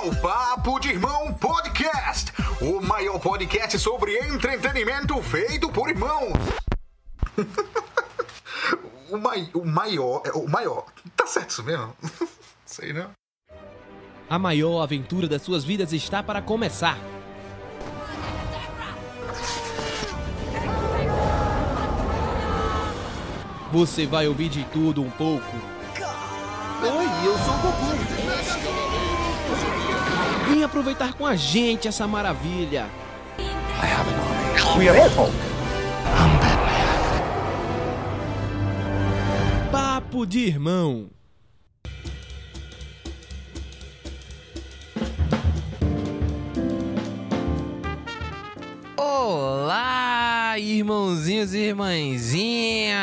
ao Papo de Irmão Podcast, o maior podcast sobre entretenimento feito por irmãos. o, mai, o maior, é, o maior. Tá certo isso mesmo? Sei não. A maior aventura das suas vidas está para começar. Você vai ouvir de tudo um pouco. Oi, eu sou o. Vem aproveitar com a gente essa maravilha. We are Hulk. Papo de irmão. Olá, irmãozinhos e irmãzinhas!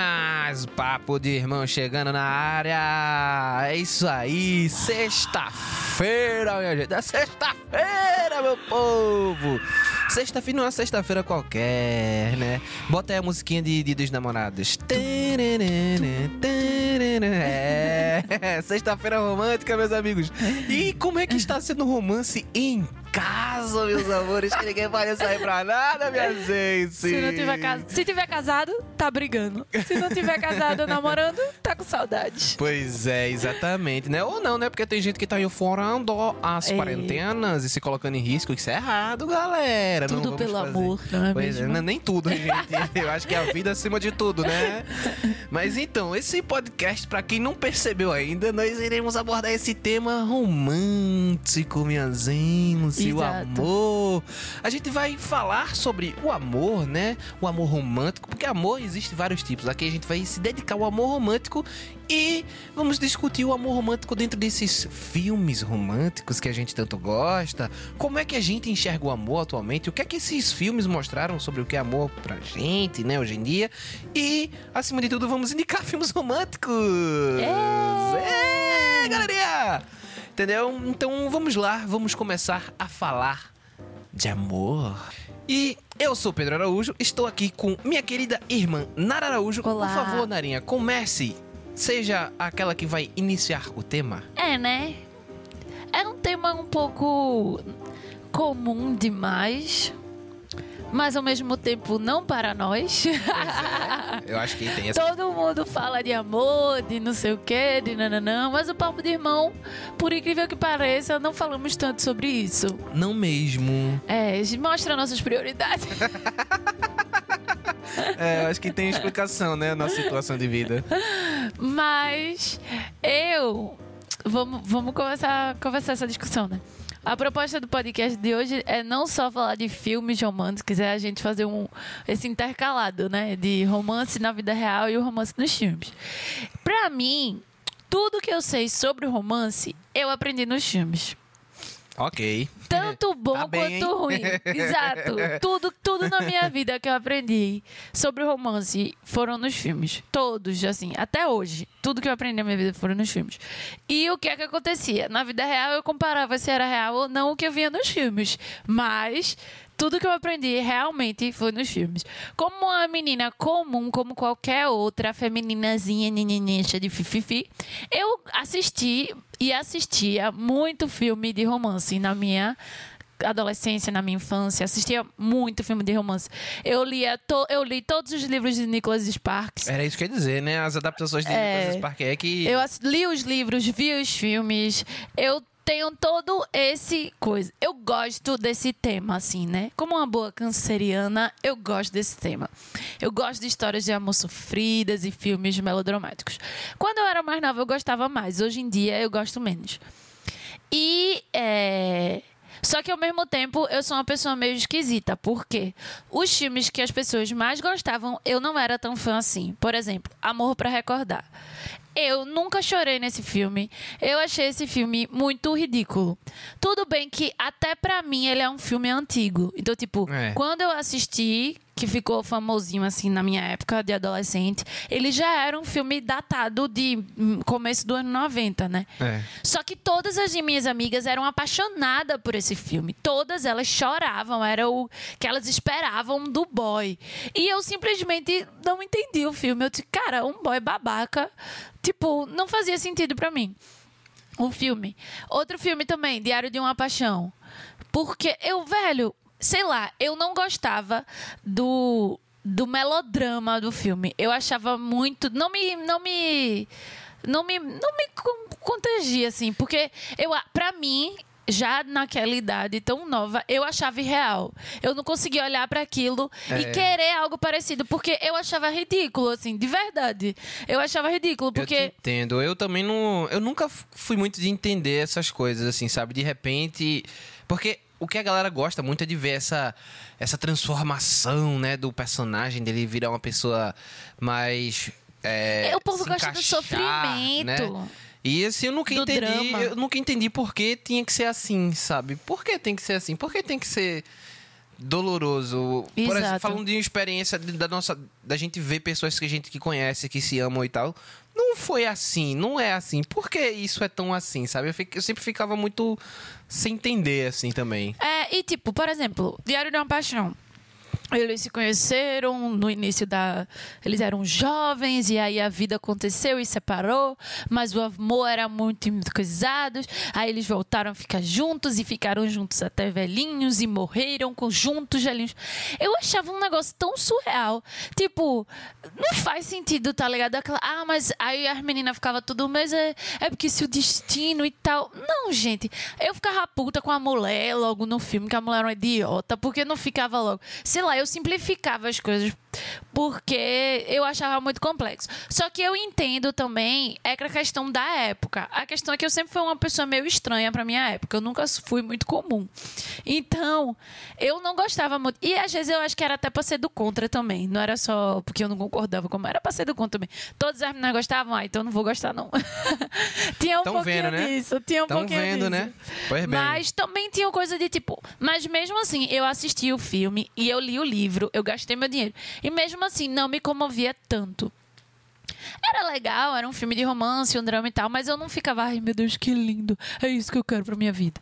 Papo de irmão chegando na área! É isso aí, sexta-feira, minha gente! É sexta-feira, meu povo! Sexta-feira não é sexta-feira qualquer, né? Bota aí a musiquinha de, de dos namorados. É, sexta-feira romântica, meus amigos. E como é que está sendo o romance em casa, meus amores? Que ninguém vai sair pra nada, minha gente. Se não tiver cas... Se tiver casado, tá brigando. Se não tiver casado ou namorando, tá com saudade. Pois é, exatamente, né? Ou não, né? Porque tem gente que tá enforando as É. quarentenas e se colocando em risco. Isso é errado, galera. Não Tudo vamos pelo fazer. amor, não é Pois é, mesmo? não- nem tudo, gente. Eu acho que é a vida acima de tudo, né? Mas então, esse podcast, pra quem não percebeu ainda, nós iremos abordar esse tema romântico, minha gente, o amor. A gente vai falar sobre o amor, né? O amor romântico, porque amor existe vários tipos. Aqui a gente vai se dedicar ao amor romântico e vamos discutir o amor romântico dentro desses filmes românticos que a gente tanto gosta. Como é que a gente enxerga o amor atualmente? O que é que esses filmes mostraram sobre o que é amor pra gente, né, hoje em dia? E, acima de tudo, vamos indicar filmes românticos! É, galerinha! Entendeu? Então vamos lá, vamos começar a falar de amor. E eu sou Pedro Araújo, estou aqui com minha querida irmã Nara Araújo. Olá. Por favor, Narinha, comece. Seja aquela que vai iniciar o tema. É, né? É um tema um pouco comum demais, mas ao mesmo tempo não para nós. Eu acho que tem essa. Todo mundo fala de amor, de não sei o que, de nananã, mas o papo de irmão, por incrível que pareça, não falamos tanto sobre isso. Não mesmo. É, mostra nossas prioridades. É, eu acho que tem explicação, né? Nossa situação de vida. Mas eu. Vamos, vamos começar conversar essa discussão, né? A proposta do podcast de hoje é não só falar de filmes românticos, é a gente fazer um, esse intercalado, né? De romance na vida real e o romance nos filmes. Pra mim, tudo que eu sei sobre romance, eu aprendi nos filmes. Ok. Tanto bom Tá bem, quanto ruim. Exato. Tudo, tudo na minha vida que eu aprendi sobre romance foram nos filmes. Todos, assim, até hoje. Tudo que eu aprendi na minha vida foram nos filmes. E o que é que acontecia? Na vida real, eu comparava se era real ou não o que eu via nos filmes. Mas tudo que eu aprendi realmente foi nos filmes. Como uma menina comum, como qualquer outra femininazinha, nininha, de fififi, eu assisti e assistia muito filme de romance na minha adolescência, na minha infância, assistia muito filme de romance. Eu lia, to- eu li todos os livros de Nicholas Sparks. Era isso que eu ia dizer, né? As adaptações de É. Nicholas Sparks que. Eu li os livros, vi os filmes. Eu tenho todo esse coisa. Eu gosto desse tema, assim, né? Como uma boa canceriana, eu gosto desse tema. Eu gosto de histórias de amor sofridas e filmes melodramáticos. Quando eu era mais nova, eu gostava mais. Hoje em dia, eu gosto menos. E é. Só que ao mesmo tempo eu sou uma pessoa meio esquisita, porque os filmes que as pessoas mais gostavam, eu não era tão fã assim. Por exemplo, Amor pra Recordar. Eu nunca chorei nesse filme. Eu achei esse filme muito ridículo. Tudo bem que até pra mim ele é um filme antigo. Então, tipo, É. quando eu assisti, que ficou famosinho assim na minha época de adolescente, ele já era um filme datado de hum, começo do ano 90, né? É. Só que todas as minhas amigas eram apaixonadas por esse filme. Todas elas choravam, era o que elas esperavam do boy. E eu simplesmente não entendi o filme. Eu disse, cara, um boy babaca, tipo, não fazia sentido pra mim. Um filme. Outro filme também, Diário de uma Paixão. Porque eu, velho, sei lá, eu não gostava do do melodrama do filme. Eu achava muito, não me não me não me não me con- contagia assim, porque eu pra mim já naquela idade tão nova, eu achava irreal. Eu não conseguia olhar pra aquilo e É. querer algo parecido, porque eu achava ridículo, assim, de verdade. Eu achava ridículo, Eu porque entendo. Eu também não. Eu nunca fui muito de entender essas coisas, assim, sabe? De repente. Porque o que a galera gosta muito é de ver essa, essa transformação, né, do personagem, dele virar uma pessoa mais. É, o povo gosta do sofrimento. né? E assim, eu nunca Do entendi. drama. Eu nunca entendi por que tinha que ser assim, sabe? Por que tem que ser assim? Por que tem que ser doloroso? Por exemplo, Exato. falando de uma experiência da nossa. Da gente ver pessoas que a gente que conhece, que se amam e tal. Não foi assim, não é assim. Por que isso é tão assim, sabe? Eu, fico- eu sempre ficava muito sem entender, assim, também. É, e tipo, por exemplo, Diário de uma Paixão. Eles se conheceram no início da. Eles eram jovens e aí a vida aconteceu e separou, mas o amor era muito coisado. Aí eles voltaram a ficar juntos e ficaram juntos até velhinhos e morreram juntos velhinhos. Eu achava um negócio tão surreal. Tipo, não faz sentido, tá ligado? Aquela, ah, mas aí as meninas ficavam tudo, mas é, é porque se o destino e tal. Não, gente. Eu ficava puta com a mulher logo no filme, que a mulher era uma idiota, porque não ficava logo. Sei lá, eu simplificava as coisas porque eu achava muito complexo. Só que eu entendo também é que a questão da época. A questão é que eu sempre fui uma pessoa meio estranha pra minha época. Eu nunca fui muito comum. Então, eu não gostava muito. E às vezes eu acho que era até pra ser do contra também. Não era só porque eu não concordava como era pra ser do contra também. Todas as meninas gostavam, ah, então eu não vou gostar, não. tinha um Tão pouquinho vendo, né? disso. Tinha um Tão pouquinho vendo, disso. né? Pois bem. Mas também tinha coisa de tipo. Mas mesmo assim, eu assisti o filme e eu li o livro, eu gastei meu dinheiro. E mesmo assim, não me comovia tanto. Era legal, era um filme de romance, um drama e tal, mas eu não ficava, ai meu Deus, que lindo, é isso que eu quero pra minha vida.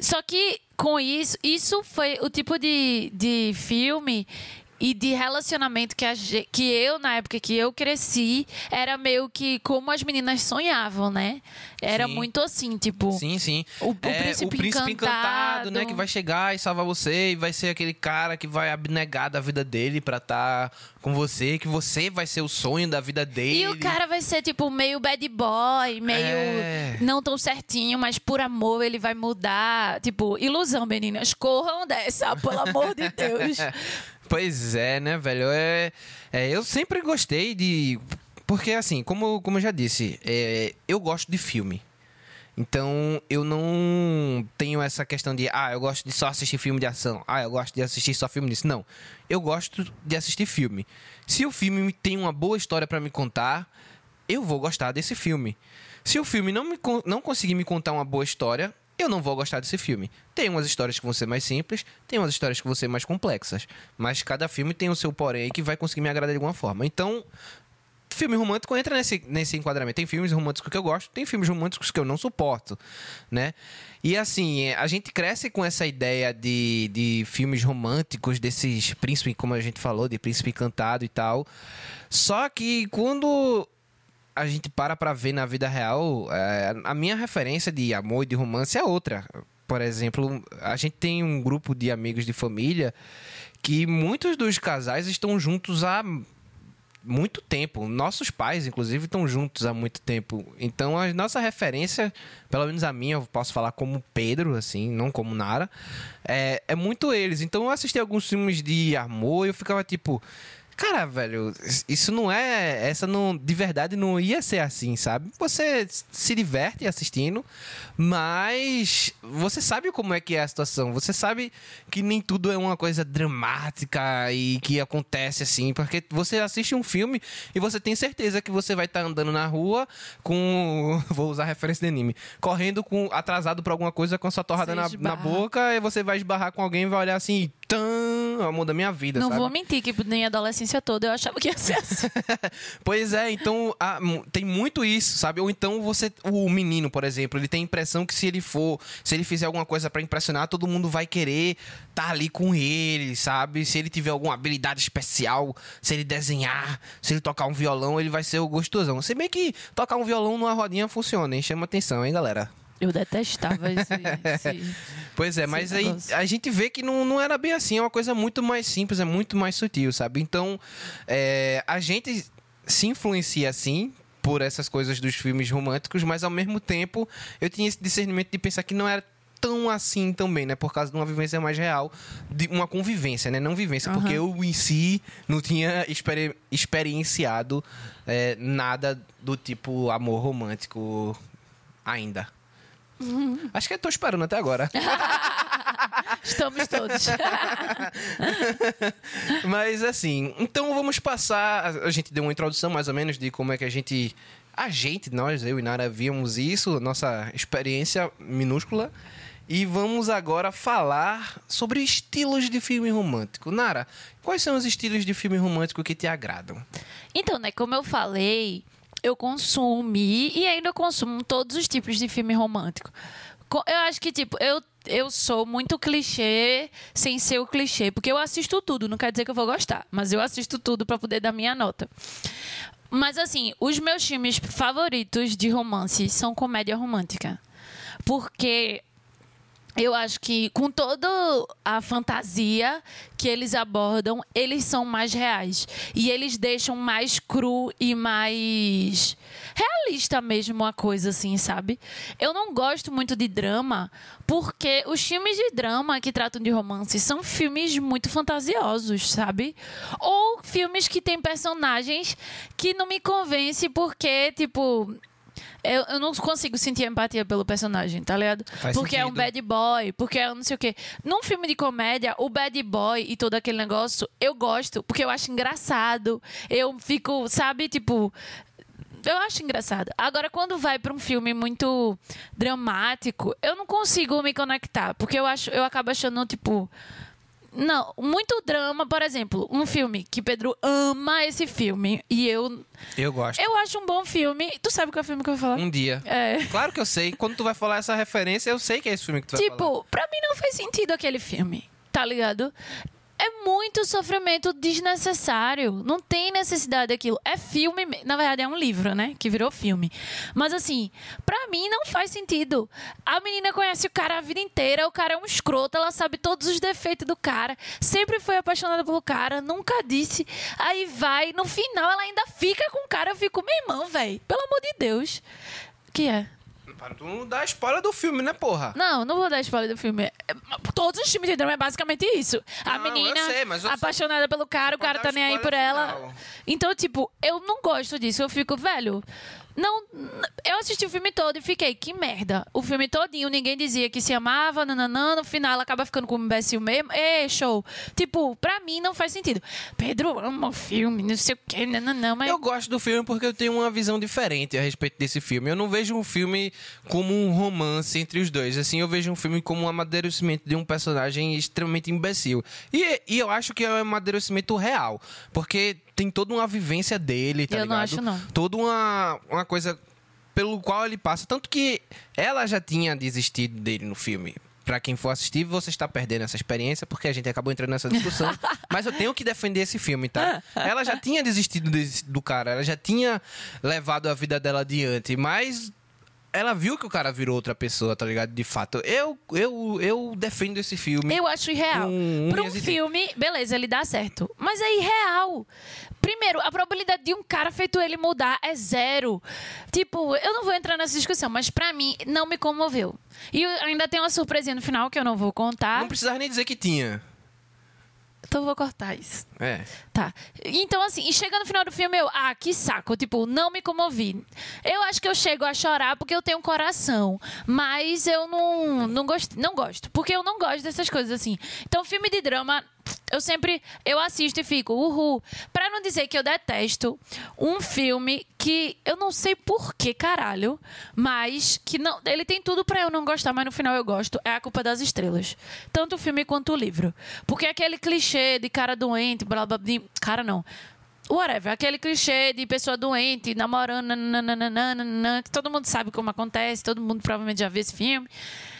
Só que com isso, isso foi o tipo de, de filme e de relacionamento que, a que eu, na época que eu cresci, era meio que como as meninas sonhavam, né? Era Sim. muito assim, tipo. Sim, sim. O- o É, príncipe encantado. né? Que vai chegar e salvar você e vai ser aquele cara que vai abnegar da vida dele pra estar com você, que você vai ser o sonho da vida dele. E o cara vai ser, tipo, meio bad boy, meio É. não tão certinho, mas por amor ele vai mudar. Tipo, ilusão, meninas. Corram dessa, pelo amor de Deus. Pois é, né, velho? É, é, eu sempre gostei de. Porque, assim, como, como eu já disse, é, eu gosto de filme. Então, eu não tenho essa questão de, ah, eu gosto de só assistir filme de ação. Ah, eu gosto de assistir só filme disso. Não. Eu gosto de assistir filme. Se o filme tem uma boa história pra me contar, eu vou gostar desse filme. Se o filme não, me, não conseguir me contar uma boa história, eu não vou gostar desse filme. Tem umas histórias que vão ser mais simples, tem umas histórias que vão ser mais complexas. Mas cada filme tem o seu porém que vai conseguir me agradar de alguma forma. Então, filme romântico entra nesse, nesse enquadramento. Tem filmes românticos que eu gosto, tem filmes românticos que eu não suporto, né? E assim, a gente cresce com essa ideia de, de filmes românticos, desses príncipes, como a gente falou, de príncipe encantado e tal. Só que quando a gente para pra ver na vida real, é, a minha referência de amor e de romance é outra. Por exemplo, a gente tem um grupo de amigos de família que muitos dos casais estão juntos há muito tempo. Nossos pais, inclusive, estão juntos há muito tempo. Então, a nossa referência, pelo menos a minha, eu posso falar como Pedro, assim, não como Nara, é, é muito eles. Então, eu assisti alguns filmes de amor e eu ficava tipo. Cara, velho, isso não é. Essa não. De verdade não ia ser assim, sabe? Você se diverte assistindo, mas você sabe como é que é a situação. Você sabe que nem tudo é uma coisa dramática e que acontece assim, porque você assiste um filme e você tem certeza que você vai estar andando na rua com. Vou usar a referência de anime. Correndo com atrasado pra alguma coisa com a sua torrada na, na boca, e você vai esbarrar com alguém e vai olhar assim, tão, o amor da minha vida, Não sabe? vou mentir que nem a adolescência toda eu achava que ia ser assim. Pois é, então mu- tem muito isso, sabe? Ou então você, o menino, por exemplo, ele tem a impressão que se ele for, se ele fizer alguma coisa pra impressionar, todo mundo vai querer estar ali com ele, sabe? Se ele tiver alguma habilidade especial, se ele desenhar, se ele tocar um violão, ele vai ser o gostosão. Se bem que tocar um violão numa rodinha funciona, hein? Chama atenção, hein, galera? Eu detestava esse. esse- Pois é, mas aí negócio. a gente vê que não, não era bem assim, é uma coisa muito mais simples, é muito mais sutil, sabe? Então, é, a gente se influencia assim por essas coisas dos filmes românticos, mas ao mesmo tempo eu tinha esse discernimento de pensar que não era tão assim também, né? Por causa de uma vivência mais real, de uma convivência, né? Não vivência, porque eu em si não tinha experi- experienciado é, nada do tipo amor romântico ainda. Acho que eu tô esperando até agora. Estamos todos. Mas assim, então vamos passar. A gente deu uma introdução mais ou menos de como é que a gente. A gente, nós, eu e Nara, víamos isso, nossa experiência minúscula. E vamos agora falar sobre estilos de filme romântico. Nara, quais são os estilos de filme romântico que te agradam? Então, né, como eu falei, eu consumi e ainda consumo todos os tipos de filme romântico. Co- Eu acho que, tipo, eu, eu sou muito clichê sem ser o clichê, porque eu assisto tudo, não quer dizer que eu vou gostar, mas eu assisto tudo pra poder dar minha nota. Mas, assim, os meus filmes favoritos de romance são comédia romântica. Porque eu acho que com toda a fantasia que eles abordam, eles são mais reais. E eles deixam mais cru e mais realista mesmo a coisa, assim, sabe? Eu não gosto muito de drama, porque os filmes de drama que tratam de romance são filmes muito fantasiosos, sabe? Ou filmes que têm personagens que não me convencem porque, tipo, eu, eu não consigo sentir empatia pelo personagem, tá ligado? Faz porque é um sentido. bad boy, porque é um não sei o quê. Num filme de comédia, o bad boy e todo aquele negócio, eu gosto, porque eu acho engraçado. Eu fico, sabe, tipo. Eu acho engraçado. Agora, quando vai pra um filme muito dramático, eu não consigo me conectar. Porque eu acho, eu acabo achando, tipo. Não, muito drama, por exemplo, um filme que Pedro ama esse filme. E eu. Eu gosto. Eu acho um bom filme. Tu sabe qual é o filme que eu vou falar? Um dia. É. Claro que eu sei. Quando tu vai falar essa referência, eu sei que é esse filme que tu vai falar. Tipo, pra mim não faz sentido aquele filme, tá ligado? É muito sofrimento desnecessário. Não tem necessidade daquilo. É filme. me- Na verdade, é um livro, né? Que virou filme. Mas assim, pra mim não faz sentido. A menina conhece o cara a vida inteira. O cara é um escroto. Ela sabe todos os defeitos do cara. Sempre foi apaixonada pelo cara. Nunca disse. Aí vai. No final, ela ainda fica com o cara. Eu fico, meu irmão, velho. Pelo amor de Deus. Que é? Para tu não dar spoiler do filme, né, porra? Não, não vou dar spoiler do filme. É, Todos os filmes de drama é basicamente isso. A Não, menina sei, apaixonada pelo cara, o cara tá nem aí por ela. final. Então, tipo, eu não gosto disso. Eu fico, velho. Não, eu assisti o filme todo e fiquei, que merda. O filme todinho, ninguém dizia que se amava, nananã, no final ela acaba ficando com imbecil mesmo. Ê, show. Tipo, pra mim não faz sentido. Pedro ama o filme, não sei o quê, nananã, mas... Eu gosto do filme porque eu tenho uma visão diferente a respeito desse filme. Eu não vejo um filme como um romance entre os dois. Assim, eu vejo um filme como um amadurecimento de um personagem extremamente imbecil. E, e eu acho que é um amadurecimento real. Porque tem toda uma vivência dele, tá Eu não ligado? acho, não. Toda uma, uma coisa pelo qual ele passa. Tanto que ela já tinha desistido dele no filme. Pra quem for assistir, você está perdendo essa experiência, porque a gente acabou entrando nessa discussão. mas eu tenho que defender esse filme, tá? Ela já tinha desistido desse- do cara, ela já tinha levado a vida dela adiante, mas ela viu que o cara virou outra pessoa, tá ligado? De fato. Eu, eu, eu defendo esse filme. Eu acho irreal. Um unhas e filme, beleza, ele dá certo. Mas é irreal. Primeiro, a probabilidade de um cara feito ele mudar é zero. Tipo, eu não vou entrar nessa discussão, mas pra mim não me comoveu. E ainda tem uma surpresinha no final que eu não vou contar. Não precisava nem dizer que tinha. Então vou cortar isso. É. Tá. Então, assim, e chega no final do filme, eu, ah, que saco. Tipo, não me comovi. Eu acho que eu chego a chorar porque eu tenho um coração. Mas eu não, não, gosto, não gosto. Porque eu não gosto dessas coisas, assim. Então, filme de drama, Eu sempre eu assisto e fico, uhul. Pra não dizer que eu detesto um filme que eu não sei por que caralho, mas que não, ele tem tudo pra eu não gostar, mas no final eu gosto, é A Culpa das Estrelas. Tanto o filme quanto o livro. Porque aquele clichê de cara doente, blá blá, blá cara não. Whatever, aquele clichê de pessoa doente, namorando, nananana, que todo mundo sabe como acontece, todo mundo provavelmente já viu esse filme.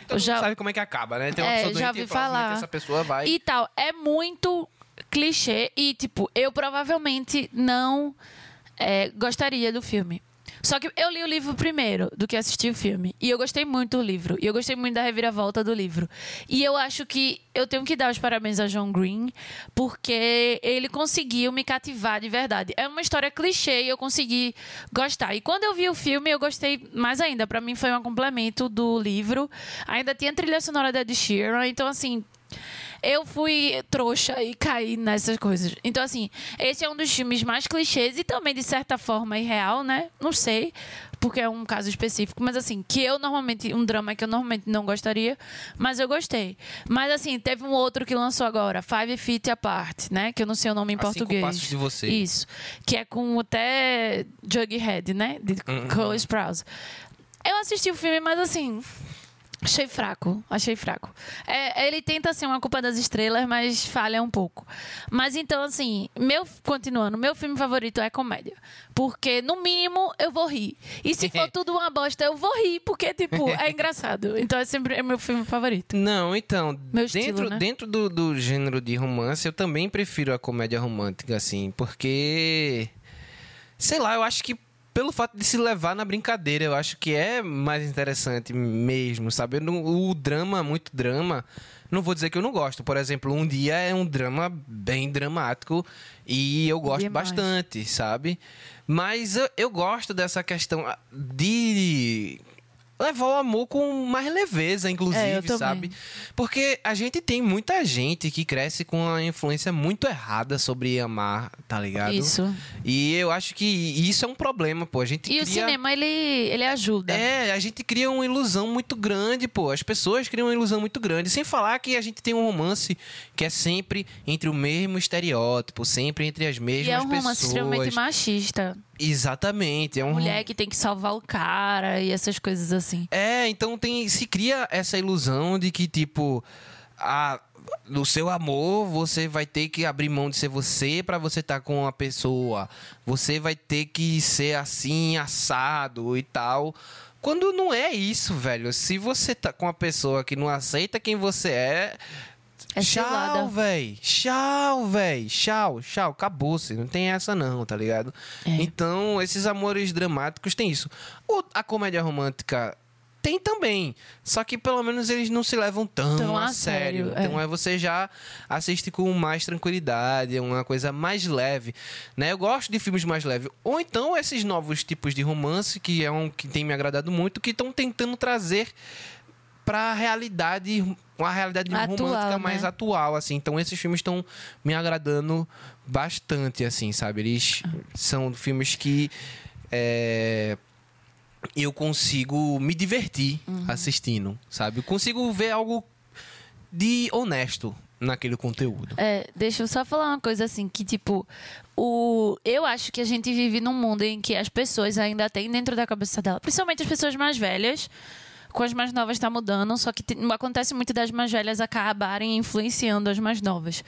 Todo mundo sabe como é que acaba, né? Tem uma É, pessoa já ouvi provavelmente falar. essa pessoa vai... E tal. É muito clichê e, tipo, eu provavelmente não é, gostaria do filme. Só que eu li o livro primeiro do que assisti o filme. E eu gostei muito do livro. E eu gostei muito da reviravolta do livro. E eu acho que eu tenho que dar os parabéns a John Green, porque ele conseguiu me cativar de verdade. É uma história clichê e eu consegui gostar. E quando eu vi o filme, eu gostei mais ainda. Pra mim foi um complemento do livro. Ainda tinha trilha sonora da Ed Sheeran. Então, assim, eu fui trouxa e caí nessas coisas. Então, assim, esse é um dos filmes mais clichês e também, de certa forma, irreal, né? Não sei, porque é um caso específico, mas assim, que eu normalmente, um drama que eu normalmente não gostaria, mas eu gostei. Mas assim, teve um outro que lançou agora, Five Feet Apart, né? Que eu não sei o nome em A Cinco português. Passos de Você. Isso. Que é com até Jughead, né? De Uhum. Cole Sprouse. Eu assisti o filme, mas assim. Achei fraco, achei fraco. É, ele tenta ser uma culpa das estrelas, mas falha um pouco. Mas então, assim, meu, continuando, meu filme favorito é comédia. Porque, no mínimo, eu vou rir. E se for tudo uma bosta, eu vou rir, porque, tipo, é engraçado. Então é sempre é meu filme favorito. Não, então, Meu dentro, estilo, né? dentro do, do gênero de romance, eu também prefiro a comédia romântica, assim, porque. Sei lá, eu acho que pelo fato de se levar na brincadeira, eu acho que é mais interessante mesmo, sabe? Não- O drama, muito drama. Não vou dizer que eu não gosto. Por exemplo, um dia é um drama bem dramático e eu gosto Demais. bastante, sabe? Mas eu, eu gosto dessa questão de levar o amor com mais leveza, É, inclusive, também. sabe? Porque a gente tem muita gente que cresce com a influência muito errada sobre amar, tá ligado? Isso. E eu acho que isso é um problema, pô. A gente E cria... o cinema, ele, ele ajuda. É, a gente cria uma ilusão muito grande, pô. As pessoas criam uma ilusão muito grande. Sem falar que a gente tem um romance que é sempre entre o mesmo estereótipo, sempre entre as mesmas E é um pessoas. romance extremamente machista. Exatamente. É um Mulher que tem que salvar o cara e essas coisas assim. É, então tem se cria essa ilusão de que tipo a no seu amor, você vai ter que abrir mão de ser você pra você estar com a pessoa. Você vai ter que ser assim, assado e tal. Quando não é isso, velho. Se você tá com uma pessoa que não aceita quem você é, É tchau, véi. Tchau, véi. Tchau, tchau. Acabou-se. Não tem essa não, tá ligado? É. Então, esses amores dramáticos tem isso. O- a comédia romântica tem também. Só que pelo menos eles não se levam tão Tão a, a sério. sério, Então é. é você já assiste com mais tranquilidade, é uma coisa mais leve. Né? Eu gosto de filmes mais leves. Ou então esses novos tipos de romance, que é um que tem me agradado muito, que estão tentando trazer pra realidade, uma realidade Atual, romântica né? mais atual, assim. Então esses filmes estão me agradando bastante, assim, sabe? Eles são filmes que é, eu consigo me divertir Uhum. assistindo, sabe? Eu consigo ver algo de honesto naquele conteúdo. É, deixa eu só falar uma coisa assim, que tipo, o eu acho que a gente vive num mundo em que as pessoas ainda têm dentro da cabeça dela, principalmente as pessoas mais velhas, com as mais novas tá mudando, só que acontece muito das mais velhas acabarem influenciando as mais novas.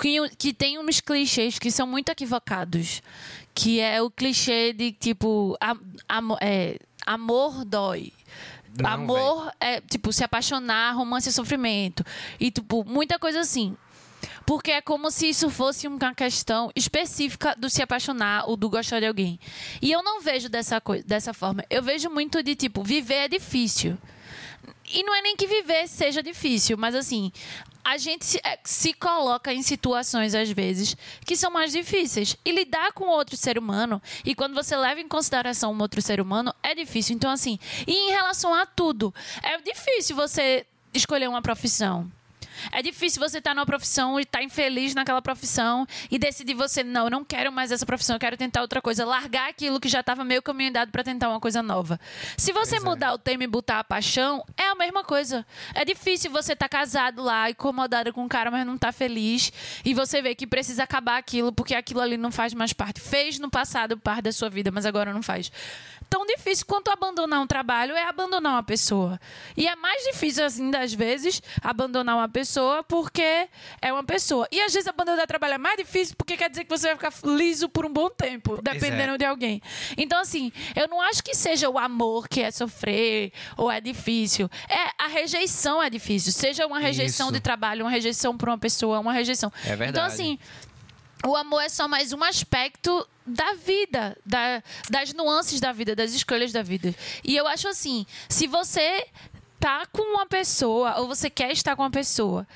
Que, que tem uns clichês que são muito equivocados, que é o clichê de tipo, amo- é, amor dói. Não, Amor é, tipo, se apaixonar, romance é sofrimento. E, tipo, muita coisa assim. Porque é como se isso fosse uma questão específica do se apaixonar ou do gostar de alguém. E eu não vejo dessa, coi- dessa forma. Eu vejo muito de, tipo, viver é difícil. E não é nem que viver seja difícil, mas assim, a gente se, é, se coloca em situações, às vezes, que são mais difíceis. E lidar com outro ser humano, e quando você leva em consideração um outro ser humano, é difícil. Então, assim, e em relação a tudo, é difícil você escolher uma profissão. É difícil você estar numa profissão e estar infeliz naquela profissão e decidir você, não, eu não quero mais essa profissão, eu quero tentar outra coisa. Largar aquilo que já estava meio caminho andado para tentar uma coisa nova. Se você mudar o tema e botar a paixão, é a mesma coisa. É difícil você estar casado lá, incomodado com um cara, mas não tá feliz. E você vê que precisa acabar aquilo, porque aquilo ali não faz mais parte. Fez no passado parte da sua vida, mas agora não faz. Tão difícil quanto abandonar um trabalho é abandonar uma pessoa. E é mais difícil, assim, das vezes, abandonar uma pessoa porque é uma pessoa. E às vezes abandonar trabalho é mais difícil porque quer dizer que você vai ficar liso por um bom tempo, dependendo é. de alguém. Então, assim, eu não acho que seja o amor que é sofrer ou é difícil. É, a rejeição é difícil. Seja uma rejeição Isso. de trabalho, uma rejeição por uma pessoa, uma rejeição. É verdade. Então, assim, o amor é só mais um aspecto da vida, da- das nuances da vida, das escolhas da vida. E eu acho assim, se você tá com uma pessoa ou você quer estar com uma pessoa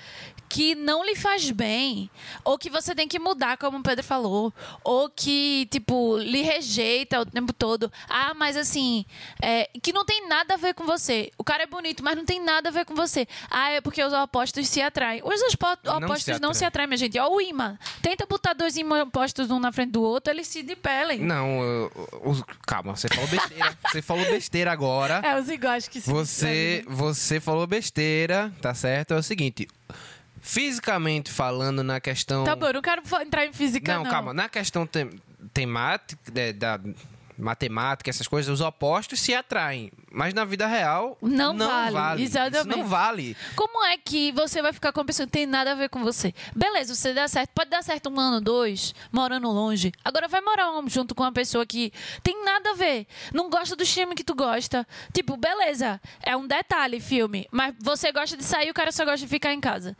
que não lhe faz bem, ou que você tem que mudar, como o Pedro falou, ou que, tipo, lhe rejeita o tempo todo. Ah, mas assim, é, que não tem nada a ver com você. O cara é bonito, mas não tem nada a ver com você. Ah, é porque os opostos se atraem. Os opostos não se atraem. atraem, minha gente. Ó, o imã. Tenta botar dois imãs opostos um na frente do outro, eles se depelem. Não, eu- eu- calma, você falou besteira. você falou besteira agora. É, os iguais que se Você, você falou besteira, tá certo? É o seguinte. Fisicamente falando, na questão. Tá bom, eu não quero entrar em física, Não, não. calma. Na questão tem- temática, é, da matemática, essas coisas, os opostos se atraem. Mas na vida real, Não não, vale, vale. Isso exatamente. não vale. Como é que você vai ficar com uma pessoa que tem nada a ver com você? Beleza, você dá certo. Pode dar certo um ano, dois, morando longe. Agora vai morar junto com uma pessoa que tem nada a ver. Não gosta do filme que tu gosta. Tipo, beleza, é um detalhe filme. Mas você gosta de sair, o cara só gosta de ficar em casa.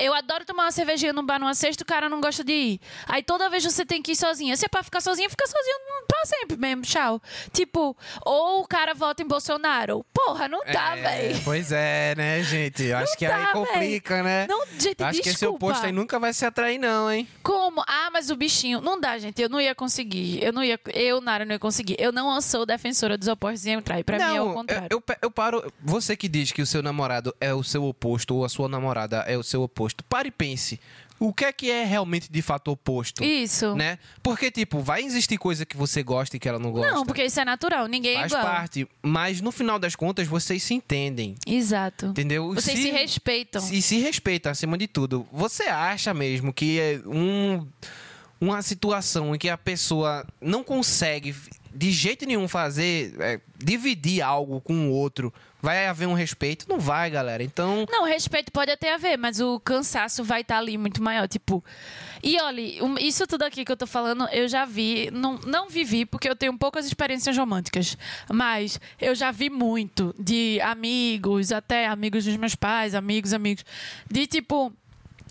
Eu adoro tomar uma cervejinha num bar numa sexta, o cara não gosta de ir. Aí toda vez você tem que ir sozinha. Se é pra ficar sozinha, fica sozinha pra sempre mesmo. Tchau. Tipo, ou o cara vota em Bolsonaro. Porra, não dá, É, velho. Pois é, né, gente? Acho que dá, aí véi. complica, né? Não, gente, Acho que esse desculpa. oposto aí nunca vai se atrair, não, hein? Como? Ah, mas o bichinho. Não dá, gente. Eu não ia conseguir. Eu não ia. Eu, Nara, não ia conseguir. Eu não sou defensora dos opostos em entrar. Pra mim é o contrário. Eu, eu, eu paro. Você que diz que o seu namorado é o seu oposto ou a sua namorada é o seu oposto, pare e pense. O que é que é realmente de fato oposto? Isso. Né? Porque, tipo, vai existir coisa que você gosta e que ela não gosta. Não, porque isso é natural. Ninguém Faz é igual. parte. Mas no final das contas, vocês se entendem. Exato. Entendeu? Vocês se, respeitam. E se respeitam acima de tudo. Você acha mesmo que é um, uma situação em que a pessoa não consegue de jeito nenhum fazer, é, dividir algo com o outro, vai haver um respeito? Não vai, galera. Então, Não, respeito pode até haver, mas o cansaço vai estar ali muito maior. Tipo. E olha, isso tudo aqui que eu tô falando, eu já vi. Não, não vivi, porque eu tenho poucas experiências românticas. Mas eu já vi muito de amigos, até amigos dos meus pais, amigos, amigos. De tipo.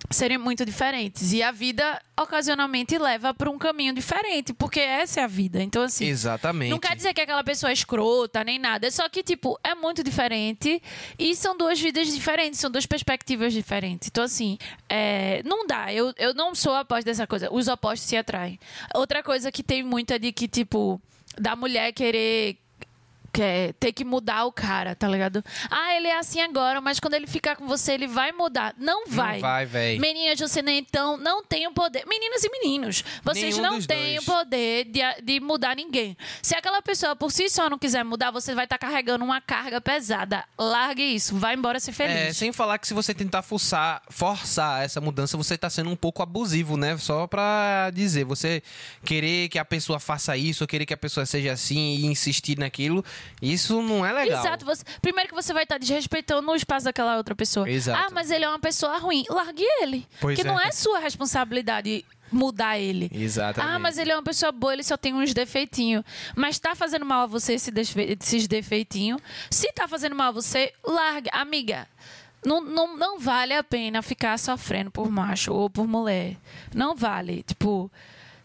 Serem muito diferentes. E a vida, ocasionalmente, leva para um caminho diferente, porque essa é a vida. Então, assim. exatamente. Não quer dizer que aquela pessoa é escrota nem nada. É só que, tipo, é muito diferente. E são duas vidas diferentes, são duas perspectivas diferentes. Então, assim, é, não dá. Eu, eu não sou após dessa coisa. Os opostos se atraem. Outra coisa que tem muito é de que, tipo, da mulher querer. Quer ter que mudar o cara, tá ligado? Ah, ele é assim agora, mas quando ele ficar com você, ele vai mudar. Não vai. Não vai, véi. Meninas, você nem então não tem o poder. Meninas e meninos, vocês Nenhum não têm o poder de, de mudar ninguém. Se aquela pessoa por si só não quiser mudar, você vai estar carregando uma carga pesada. Largue isso, vai embora ser feliz. É, sem falar que se você tentar forçar, forçar essa mudança, você tá sendo um pouco abusivo, né? Só pra dizer, você querer que a pessoa faça isso, ou querer que a pessoa seja assim e insistir naquilo, isso não é legal. Exato. Você, primeiro que você vai estar desrespeitando o espaço daquela outra pessoa. Exato. Ah, mas ele é uma pessoa ruim. Largue ele. Pois que é. não é sua responsabilidade mudar ele. Exatamente. Ah, mas ele é uma pessoa boa, ele só tem uns defeitinhos. Mas tá fazendo mal a você esse esses defeitinhos. Se tá fazendo mal a você, largue. Amiga, não, não, não vale a pena ficar sofrendo por macho ou por mulher. Não vale. Tipo,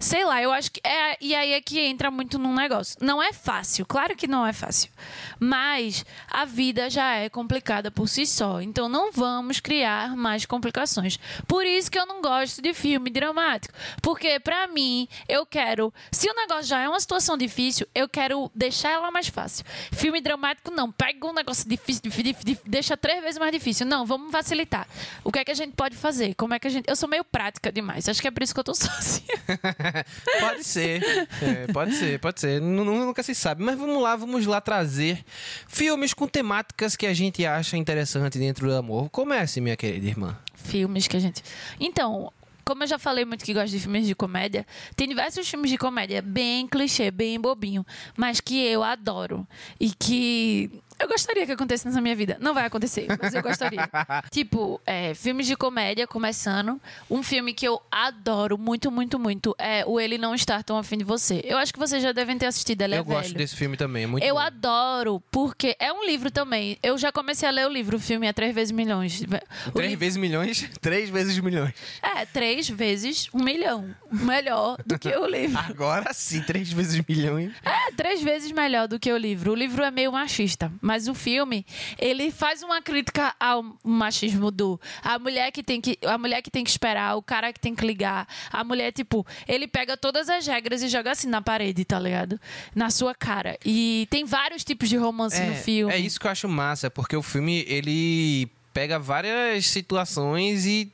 Sei lá, eu acho que. É, e aí é que entra muito num negócio. Não é fácil, claro que não é fácil. Mas a vida já é complicada por si só. Então não vamos criar mais complicações. Por isso que eu não gosto de filme dramático. Porque, pra mim, eu quero. Se o negócio já é uma situação difícil, eu quero deixar ela mais fácil. Filme dramático, não. Pega um negócio difícil, difícil, difícil, deixa três vezes mais difícil. Não, vamos facilitar. O que é que a gente pode fazer? Como é que a gente. Eu sou meio prática demais. Acho que é por isso que eu tô sozinha. Pode ser. É, pode ser, pode ser. Nu- Nunca se sabe. Mas vamos lá, vamos lá trazer filmes com temáticas que a gente acha interessante dentro do amor. Comece, minha querida irmã. filmes que a gente. Então, como eu já falei muito que gosto de filmes de comédia, tem diversos filmes de comédia bem clichê, bem bobinho, mas que eu adoro. E que eu gostaria que acontecesse na minha vida. Não vai acontecer, mas eu gostaria. tipo, é, filmes de comédia, começando. Um filme que eu adoro muito, muito, muito é O Ele Não Estar Tão Afim de Você. Eu acho que vocês já devem ter assistido, ele é eu gosto velho. desse filme também, é muito Eu bom. adoro, porque é um livro também. Eu já comecei a ler o livro, o filme é Três Vezes Milhões. O Três livro- vezes milhões, três vezes milhões. É, três vezes um milhão. Melhor do que o livro. Agora sim, três vezes milhões. É, três vezes melhor do que o livro. O livro é meio machista, mas o filme, ele faz uma crítica ao machismo do a mulher que tem que a mulher que tem que esperar, o cara que tem que ligar, a mulher tipo, ele pega todas as regras e joga assim na parede, tá ligado? Na sua cara. E tem vários tipos de romance no filme. É isso que eu acho massa, porque o filme ele pega várias situações e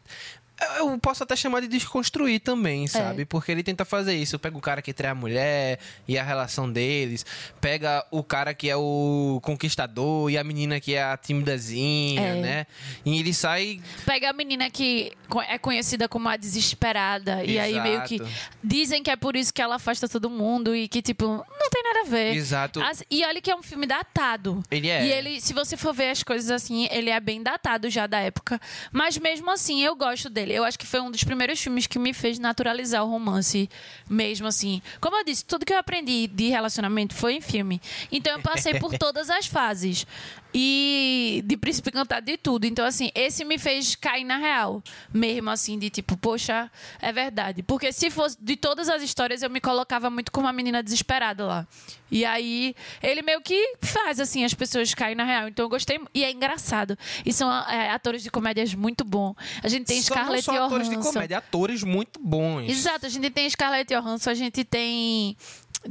eu posso até chamar de desconstruir também, É. sabe? Porque ele tenta fazer isso. Pega o cara que trai a mulher e a relação deles. Pega o cara que é o conquistador e a menina que é a timidazinha, É. né? E ele sai. Pega a menina que é conhecida como a desesperada. E aí meio que Exato. dizem que é por isso que ela afasta todo mundo e que, tipo, não tem nada a ver. Exato. As- e olha que é um filme datado. Ele é. E ele, se você for ver as coisas assim, ele é bem datado já da época. Mas mesmo assim, eu gosto dele. Eu acho que foi um dos primeiros filmes que me fez naturalizar o romance, mesmo assim. Como eu disse, tudo que eu aprendi de relacionamento foi em filme. Então eu passei por todas as fases. E de príncipe encantado de tudo. Então, assim, esse me fez cair na real. Mesmo assim, de tipo, poxa, é verdade. Porque se fosse de todas as histórias, eu me colocava muito como uma menina desesperada lá. E aí, ele meio que faz, assim, as pessoas caírem na real. Então, eu gostei. E é engraçado. E são é, atores de comédias muito bons. A gente tem Só não Scarlett só Johansson. atores de comédia, atores muito bons. Exato, a gente tem Scarlett Johansson, a gente tem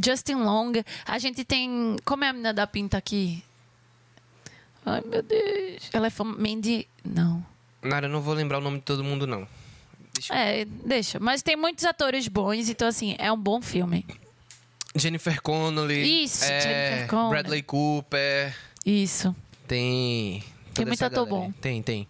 Justin Long, a gente tem. Como é a menina da pinta aqui? Ai, meu Deus. Ela é fam... Mandy. Não. Nara, eu não vou lembrar o nome de todo mundo, não. Deixa É, deixa. Mas tem muitos atores bons, então, assim, é um bom filme. Jennifer Connelly. Isso, é, Jennifer Connelly. Bradley Cooper. Isso. Tem. toda muito ator bom. Tem, tem.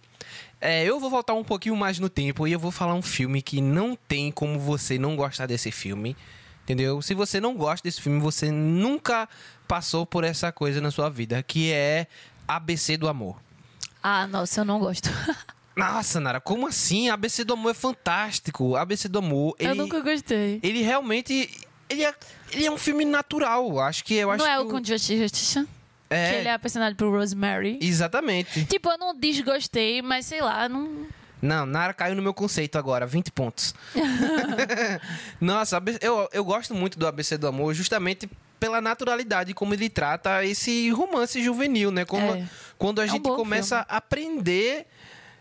É, eu vou voltar um pouquinho mais no tempo e eu vou falar um filme que não tem como você não gostar desse filme. Entendeu? Se você não gosta desse filme, você nunca passou por essa coisa na sua vida, que é ABC do Amor. Ah, nossa, eu não gosto. Nossa, Nara, como assim? ABC do Amor é fantástico. ABC do Amor, ele, Eu nunca gostei. ele realmente. Ele é, ele é um filme natural. Acho que eu acho não é o com Justin? É. Que ele é apaixonado por Rosemary. Exatamente. Tipo, eu não desgostei, mas sei lá, não. Não, Nara caiu no meu conceito agora, 20 pontos. Nossa, eu, eu gosto muito do ABC do Amor justamente pela naturalidade como ele trata esse romance juvenil, né? Como, É. Quando a um gente bom começa a aprender,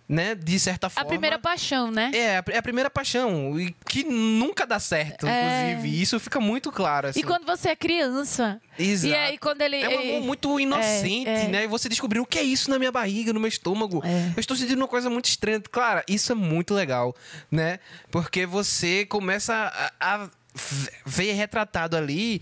né, de certa A forma. primeira paixão, né? É, a- é a primeira paixão, e que nunca dá certo, É. inclusive. Isso fica muito claro. Assim. E quando você é criança. Exato. E aí, quando ele. É um amor muito inocente, é. né? E você descobriu o que é isso na minha barriga, no meu estômago. É. Eu estou sentindo uma coisa muito estranha. Claro, isso é muito legal, né? Porque você começa a, a ver retratado ali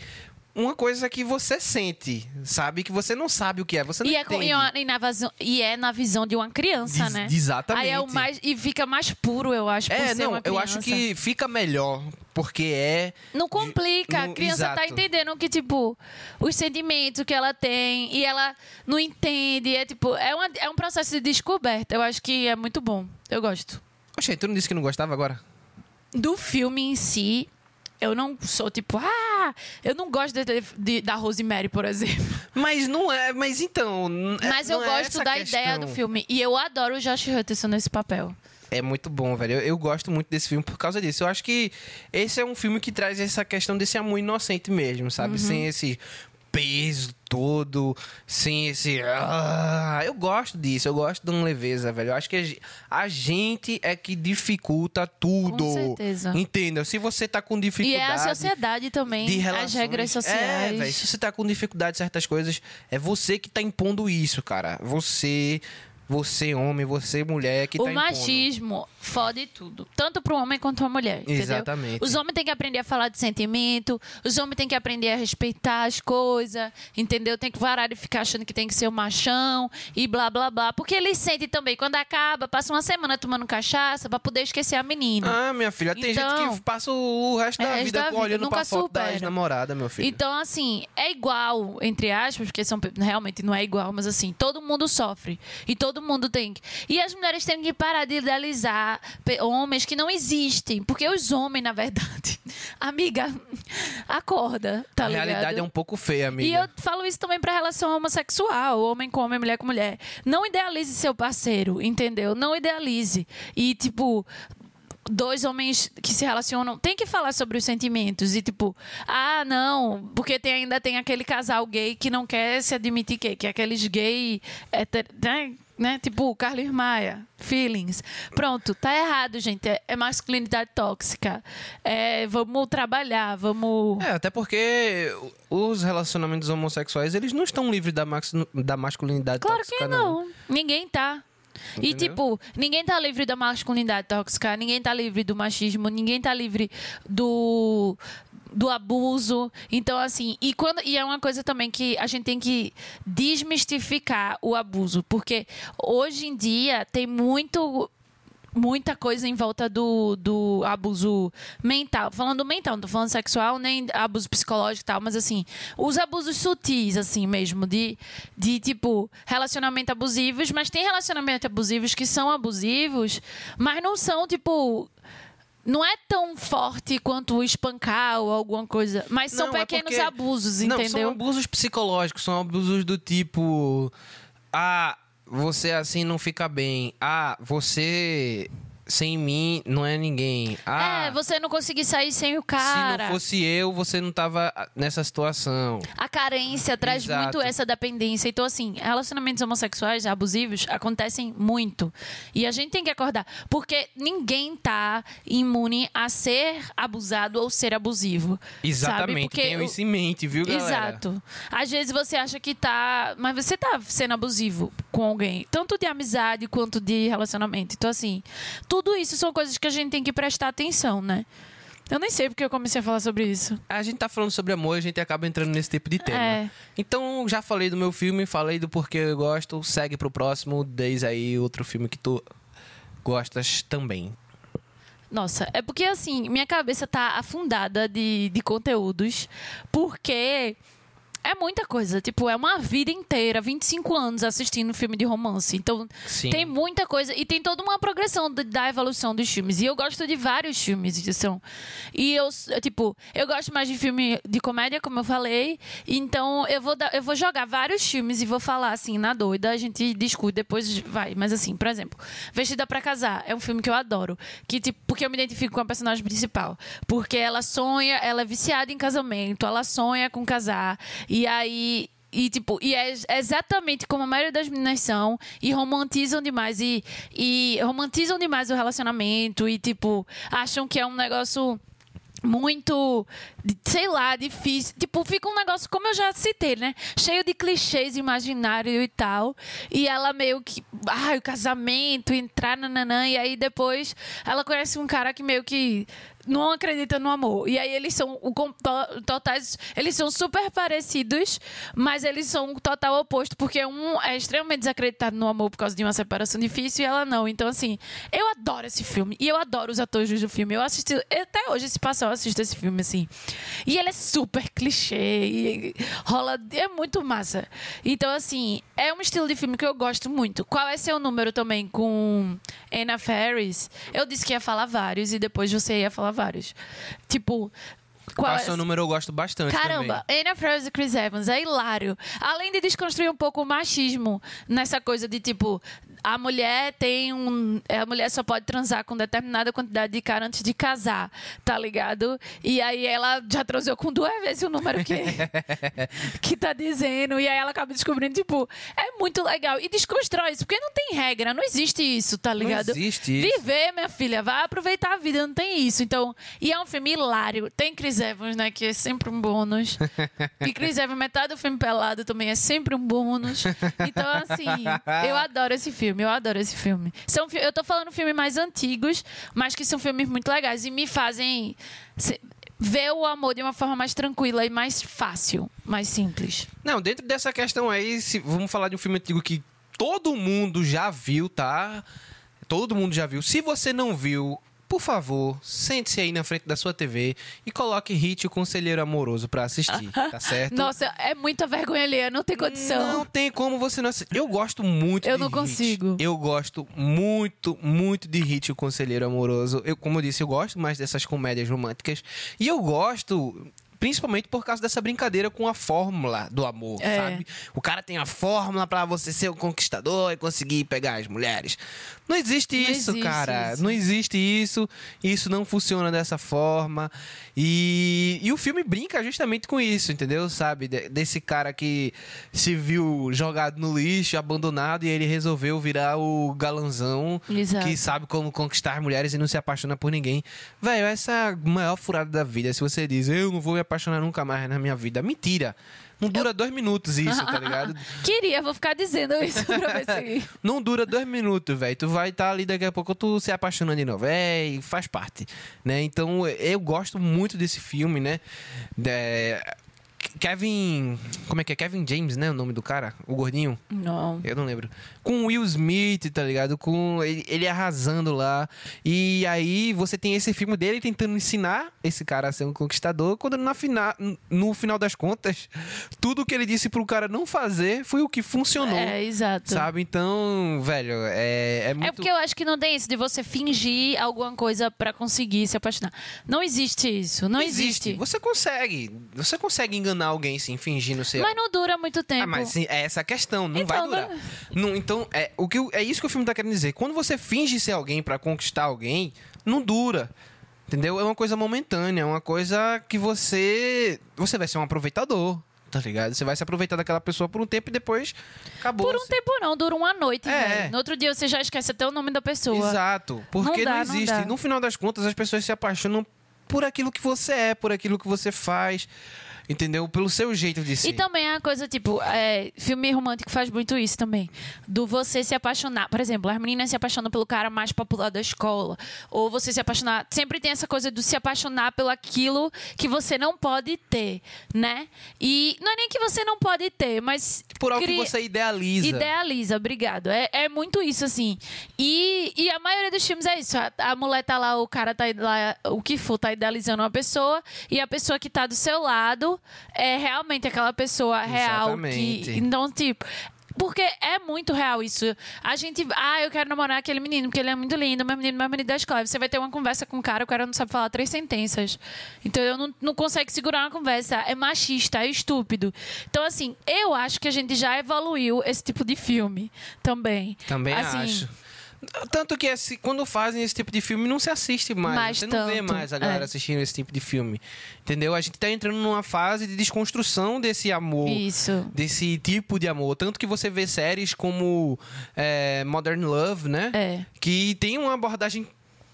uma coisa que você sente, sabe? Que você não sabe o que é, você não E é, com- entende. e, e na visão, e é na visão de uma criança, Diz- né? exatamente. Aí é o mais. E fica mais puro, eu acho. É, não, eu acho que fica melhor, porque é Não complica. no- a criança tá exato. entendendo que, tipo, os sentimentos que ela tem e ela não entende. É tipo, é, uma, é um processo de descoberta. Eu acho que é muito bom. Eu gosto. Oxe, tu não disse que não gostava agora? Do filme em si, eu não sou tipo, ah, eu não gosto de- de- da Rosemary, por exemplo. Mas não é, mas então. n- Mas eu é gosto essa da questão. ideia do filme. E eu adoro o Josh Hutcherson nesse papel. É muito bom, velho. Eu, eu gosto muito desse filme por causa disso. Eu acho que esse é um filme que traz essa questão desse amor inocente mesmo, sabe? Sem esse peso todo, sem esse. Ah, eu gosto disso, eu gosto de uma leveza, velho. Eu acho que a ge- a gente é que dificulta tudo. Com certeza. Entenda? Se você tá com E dificuldade. é a sociedade também, de as relações. regras É, sociais. velho. Se você tá com dificuldade em certas coisas, é você que tá impondo isso, cara. Você, você homem, você mulher que o tá impondo. machismo fode tudo. Tanto pro homem quanto pra mulher. Entendeu? Exatamente. Os homens têm que aprender a falar de sentimento, os homens têm que aprender a respeitar as coisas, entendeu? Tem que parar de ficar achando que tem que ser o machão e blá blá blá. Porque eles sentem também, quando acaba, passa uma semana tomando cachaça pra poder esquecer a menina. Ah, minha filha, tem Então- gente que passa o resto É, da resto vida da vida, olhando nunca pra foto da ex-namorada, meu filho. Então, assim, é igual, entre aspas, porque são, realmente não é igual, mas assim, todo mundo sofre. E todo mundo tem que. E as mulheres têm que parar de idealizar homens que não existem. Porque os homens, na verdade, amiga, acorda, tá a ligado? realidade é um pouco feia, amiga. E eu falo isso também pra relação homossexual, homem com homem, mulher com mulher. Não idealize seu parceiro, entendeu? Não idealize. E, tipo, dois homens que se relacionam tem que falar sobre os sentimentos. E, tipo, ah, não, porque tem, ainda tem aquele casal gay que não quer se admitir que, que é aqueles gay. hétero- né? Né? Tipo, Carlos Maia, feelings. Pronto, tá errado, gente. É, é masculinidade tóxica. É, vamos trabalhar, vamos. É, até porque os relacionamentos homossexuais, eles não estão livres da, max- da masculinidade Claro tóxica, que não. Ninguém tá. E, Entendeu? tipo, ninguém tá livre da masculinidade tóxica, ninguém tá livre do machismo, ninguém tá livre do, do abuso. Então, assim, e, quando, e é uma coisa também que a gente tem que desmistificar o abuso, porque hoje em dia tem muito muita coisa em volta do, do abuso mental. Falando mental, não tô falando sexual, nem abuso psicológico e tal, mas assim, os abusos sutis, assim mesmo, de, de tipo, relacionamento abusivos, mas tem relacionamentos abusivos que são abusivos, mas não são, tipo. Não é tão forte quanto o espancar ou alguma coisa, mas são Não, é pequenos porque- abusos, Não, entendeu? são abusos psicológicos, são abusos do tipo. Ah, você assim não fica bem. Ah, você sem mim não é ninguém. Ah, É, você não conseguir sair sem o se cara. não fosse eu, você não tava nessa situação. A carência traz Exato. muito essa dependência. Então, assim, relacionamentos homossexuais abusivos acontecem muito. E a gente tem que acordar. Porque ninguém tá imune a ser abusado ou ser abusivo. Exatamente, Porque tenham isso em mente, viu, galera? Exato. Às vezes você acha que tá. Mas você tá sendo abusivo com alguém. Tanto de amizade quanto de relacionamento. Então, assim, tudo isso são coisas que a gente tem que prestar atenção, né? Eu nem sei porque eu comecei a falar sobre isso. A gente tá falando sobre amor, a gente acaba entrando nesse tipo de tema. É. Então, já falei do meu filme, falei do porquê eu gosto. Segue pro próximo, desde aí outro filme que tu gostas também. Nossa, é porque assim, minha cabeça tá afundada de, de conteúdos, porque é muita coisa. Tipo, é uma vida inteira, 25 anos assistindo filme de romance. Então, Sim. tem muita coisa. E tem toda uma progressão de- da evolução dos filmes. E eu gosto de vários filmes de ação. E eu, tipo, eu gosto mais de filme de comédia, como eu falei. Então, eu vou, dar- eu vou jogar vários filmes e vou falar, assim, na doida. A gente discute, depois vai. Mas, assim, por exemplo, Vestida pra Casar é um filme que eu adoro. Que, tipo, porque eu me identifico com a personagem principal. Porque ela sonha, ela é viciada em casamento, ela sonha com casar. E aí. E, tipo, e é ex- exatamente como a maioria das meninas são, e romantizam demais, e, e romantizam demais o relacionamento, e, tipo, acham que é um negócio muito, sei lá, difícil. Tipo, fica um negócio, como eu já citei, né? Cheio de clichês imaginários e tal. E ela meio que, ai, o casamento, entrar nananã. E aí depois ela conhece um cara que meio que não acredita no amor. E aí eles são o totais, eles são super parecidos, mas eles são o total oposto, porque um é extremamente desacreditado no amor por causa de uma separação difícil e ela não. Então assim, eu adoro esse filme e eu adoro os atores do filme. Eu assisti até hoje se passar eu assisto esse filme assim. E ele é super clichê e rola é muito massa. Então assim, é um estilo de filme que eu gosto muito. Qual é seu número também com Anna Faris? Eu disse que ia falar vários e depois você ia falar vários. Tipo, qual Qual é o seu número eu gosto bastante Caramba, também. Anna Faris e Chris Evans é hilário. Além de desconstruir um pouco o machismo nessa coisa de tipo a mulher tem um. A mulher só pode transar com determinada quantidade de cara antes de casar, tá ligado? E aí ela já transou com duas vezes o número que, que tá dizendo. E aí ela acaba descobrindo, tipo, é muito legal. E desconstrói isso, porque não tem regra, não existe isso, tá ligado? existe isso. Viver, minha filha, vai aproveitar a vida, não tem isso. Então, e é um filme hilário. Tem Chris Evans, né, que é sempre um bônus. e Chris Evans, metade do filme pelado também é sempre um bônus. Então, assim, eu adoro esse filme, eu adoro esse filme. São, eu tô falando filmes mais antigos, mas que são filmes muito legais e me fazem ver o amor de uma forma mais tranquila e mais fácil, mais simples. Não, dentro dessa questão aí, se, vamos falar de um filme antigo que todo mundo já viu, tá? Todo mundo já viu. Se você não viu, por favor, sente-se aí na frente da sua TV e coloque Hit o Conselheiro Amoroso pra assistir, tá certo? Nossa, é muita vergonha ali, não tem condição. Não tem como você não assistir. Eu gosto muito Eu de não Hit. consigo. Eu gosto muito, muito de Hit, o Conselheiro Amoroso. Eu, como eu disse, eu gosto mais dessas comédias românticas. E eu gosto... Principalmente por causa dessa brincadeira com a fórmula do amor, É. sabe? O cara tem a fórmula pra você ser o conquistador e conseguir pegar as mulheres. Não existe Não isso, existe cara. isso. Não existe isso. Isso não funciona dessa forma. E, e o filme brinca justamente com isso, entendeu? Sabe? De- desse cara que se viu jogado no lixo, abandonado, e ele resolveu virar o galanzão Exato. que sabe como conquistar mulheres e não se apaixona por ninguém. Velho, essa é a maior furada da vida. Se você diz, eu não vou me apaixonar nunca mais na minha vida. Mentira. Não dura dois minutos isso, tá ligado? Queria, vou ficar dizendo isso pra se. Não dura dois minutos, velho. Tu vai estar ali daqui a pouco, tu se apaixonando de novo. É, faz parte, né? Então, eu gosto muito desse filme, né? É, Kevin... Como é que é? Kevin James, né? O nome do cara? O gordinho? Não. Eu não lembro. Com Will Smith, tá ligado? Com ele, ele arrasando lá. E aí você tem esse filme dele tentando ensinar esse cara a ser um conquistador, quando na fina, no final das contas, tudo que ele disse pro cara não fazer foi o que funcionou. É, exato. Sabe? Então, velho, é, é muito. É porque eu acho que não tem isso de você fingir alguma coisa pra conseguir se apaixonar. Não existe isso. Não existe. Você consegue. Você consegue enganar alguém, sim, fingindo ser. Mas não dura muito tempo. Ah, mas sim, é essa a questão, não Então, vai durar. Não, então, é, o que, é isso que o filme tá querendo dizer. Quando você finge ser alguém pra conquistar alguém, não dura. Entendeu? É uma coisa momentânea, é uma coisa que você. Você vai ser um aproveitador, tá ligado? Você vai se aproveitar daquela pessoa por um tempo e depois acabou. Por um tempo não, dura uma noite, É. velho. No outro dia você já esquece até o nome da pessoa. Exato. Porque Não não, dá, não existe. dá. no final das contas, as pessoas se apaixonam por aquilo que você é, por aquilo que você faz. Entendeu? Pelo seu jeito de ser. E também é a coisa, tipo, é, filme romântico faz muito isso também. Do você se apaixonar. Por exemplo, as meninas se apaixonam pelo cara mais popular da escola. Ou você se apaixonar. Sempre tem essa coisa do se apaixonar pelo aquilo que você não pode ter, né? E não é nem que você não pode ter, mas. por algo cria- que você idealiza. Idealiza, obrigado. É, é muito isso, assim. E, e a maioria dos filmes é isso. A, a mulher tá lá, o cara tá lá, o que for, tá idealizando uma pessoa. E a pessoa que tá do seu lado é realmente aquela pessoa real. Exatamente. Que, então, tipo. Porque é muito real isso. A gente. Ah, eu quero namorar aquele menino, porque ele é muito lindo, meu menino, meu menino da escola. Você vai ter uma conversa com o cara, o cara não sabe falar três sentenças. Então eu não, não consegue segurar uma conversa. É machista, é estúpido. Então, assim, eu acho que a gente já evoluiu esse tipo de filme também. Também Assim, acho. Tanto que esse- quando fazem esse tipo de filme, não se assiste mais. Você não vê tanto, mais a galera é. assistindo esse tipo de filme. Entendeu? A gente tá entrando numa fase de desconstrução desse amor. Isso. Desse tipo de amor. Tanto que você vê séries como é, Modern Love, né? É. Que tem uma abordagem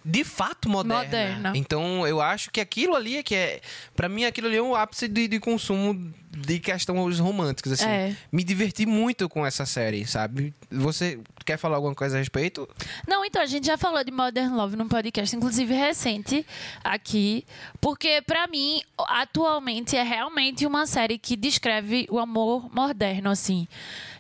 de fato moderna. Moderna. Então eu acho que aquilo ali é que é. Pra mim, aquilo ali é um ápice de, de consumo de questões românticas. Assim. É. Me diverti muito com essa série, sabe? Você quer falar alguma coisa a respeito? Não, então, a gente já falou de Modern Love num podcast, inclusive recente, aqui. Porque, pra mim, atualmente é realmente uma série que descreve o amor moderno, assim.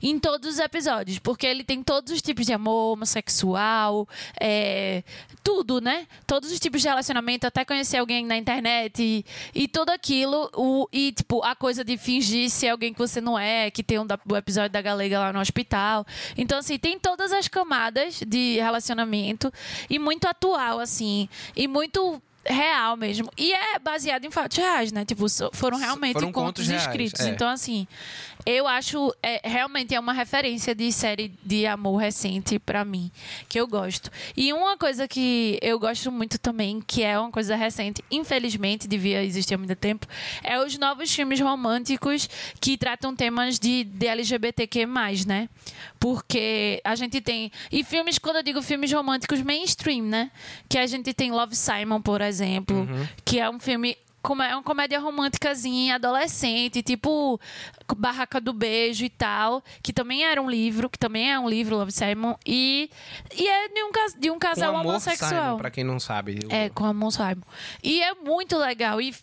Em todos os episódios. Porque ele tem todos os tipos de amor, homossexual, é, tudo, né? Todos os tipos de relacionamento, até conhecer alguém na internet e, e tudo aquilo. O, e, tipo, a coisa de fingir ser alguém que você não é, que tem um da- o episódio da galega lá no hospital. Então, assim, tem todas as camadas de relacionamento e muito atual, assim, e muito real mesmo. E é baseado em fatos reais, né? Tipo, foram realmente foram contos, contos reais, escritos. é. Então, assim, Eu acho, é, realmente é uma referência de série de amor recente pra mim, que eu gosto. E uma coisa que eu gosto muito também, que é uma coisa recente, infelizmente devia existir há muito tempo, é os novos filmes românticos que tratam temas de, de LGBTQ+, né? Porque a gente tem... E filmes, quando eu digo filmes românticos mainstream, né? Que a gente tem Love Simon, por exemplo, que é um filme como é uma comédia românticazinha, adolescente, tipo Barraca do Beijo e tal, que também era um livro, que também é um livro, Love Simon, e, e é de um, de um Com casal amor, homossexual. Simon, pra quem não sabe. É, com a Mons Simon. E é muito legal. E,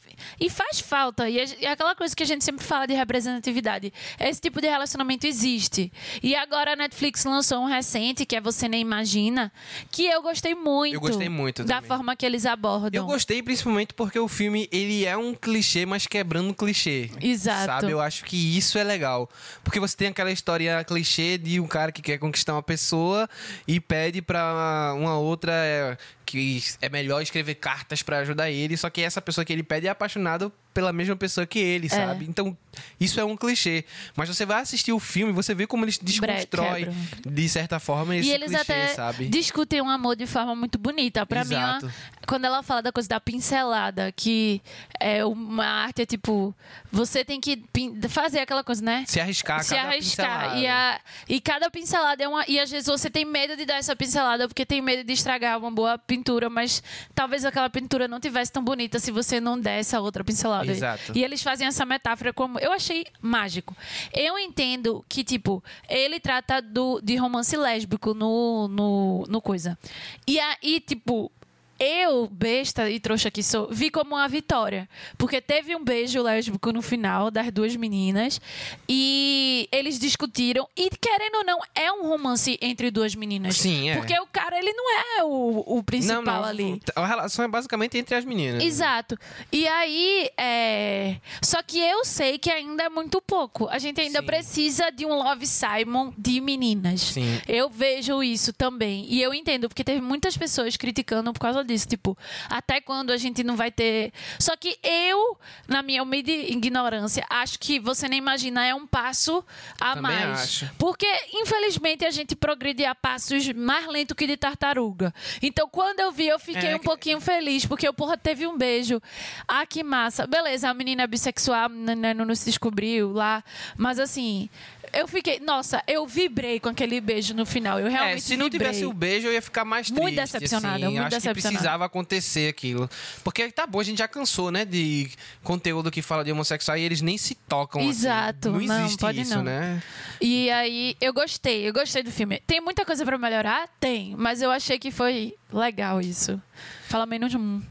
e faz falta. E é é aquela coisa que a gente sempre fala de representatividade. Esse tipo de relacionamento existe. E agora a Netflix lançou um recente, que é Você Nem Imagina, que eu gostei muito. Eu gostei muito Da também. forma que eles abordam. Eu gostei principalmente porque o filme, ele é um clichê, mas quebrando um clichê. Exato. Sabe? Eu acho que isso é legal. Porque você tem aquela história clichê de um cara que quer conquistar uma pessoa e pede pra uma outra é, que é melhor escrever cartas pra ajudar ele, só que essa pessoa que ele pede é apaixonado pela mesma pessoa que ele, sabe? Então, isso é um clichê. Mas você vai assistir o filme, você vê como eles desconstroem, de certa forma, esse E eles clichê, até sabe? discutem um amor de forma muito bonita. Pra mim, Exato. ó, quando ela fala da coisa da pincelada, que é uma arte é tipo, você tem que fazer aquela coisa, né? Se arriscar, se cada arriscar. pincelada. E, a, e cada pincelada é uma. E às vezes você tem medo de dar essa pincelada porque tem medo de estragar uma boa pintura, mas talvez aquela pintura não tivesse tão bonita se você não der essa outra pincelada. Exato. E eles fazem essa metáfora como. Eu achei mágico. Eu entendo que, tipo, ele trata do, de romance lésbico no, no, no coisa. E aí, tipo. Eu, besta e trouxa que sou, vi como uma vitória. Porque teve um beijo lésbico no final das duas meninas. E eles discutiram. E, querendo ou não, é um romance entre duas meninas. Sim, é. Porque o cara, ele não é o, o principal ali. A relação é basicamente entre as meninas. Exato. E aí, é... só que eu sei que ainda é muito pouco. A gente ainda Sim. precisa de um Love Simon de meninas. Sim. Eu vejo isso também. E eu entendo, porque teve muitas pessoas criticando por causa disso. Tipo, até quando a gente não vai ter. Só que eu, na minha humilde ignorância, acho que você nem imagina é um passo a Também mais. acho. Porque, infelizmente, a gente progride a passos mais lento que de tartaruga. Então, quando eu vi, eu fiquei É um que- pouquinho feliz, porque o porra teve um beijo. Ah, que massa. Beleza, a menina é bissexual, a menina não se descobriu lá. Mas assim, eu fiquei. Nossa, eu vibrei com aquele beijo no final. Eu realmente É, se não vibrei. tivesse o beijo, eu ia ficar mais triste. Muito decepcionada, assim. muito Acho decepcionada. Precisava acontecer aquilo. Porque tá bom, a gente já cansou, né, de conteúdo que fala de homossexual e eles nem se tocam. assim. Exato, Não não, existe pode isso, não. né? E aí, eu gostei, eu gostei do filme. Tem muita coisa pra melhorar? Tem. Mas eu achei que foi legal isso. Fala menos um.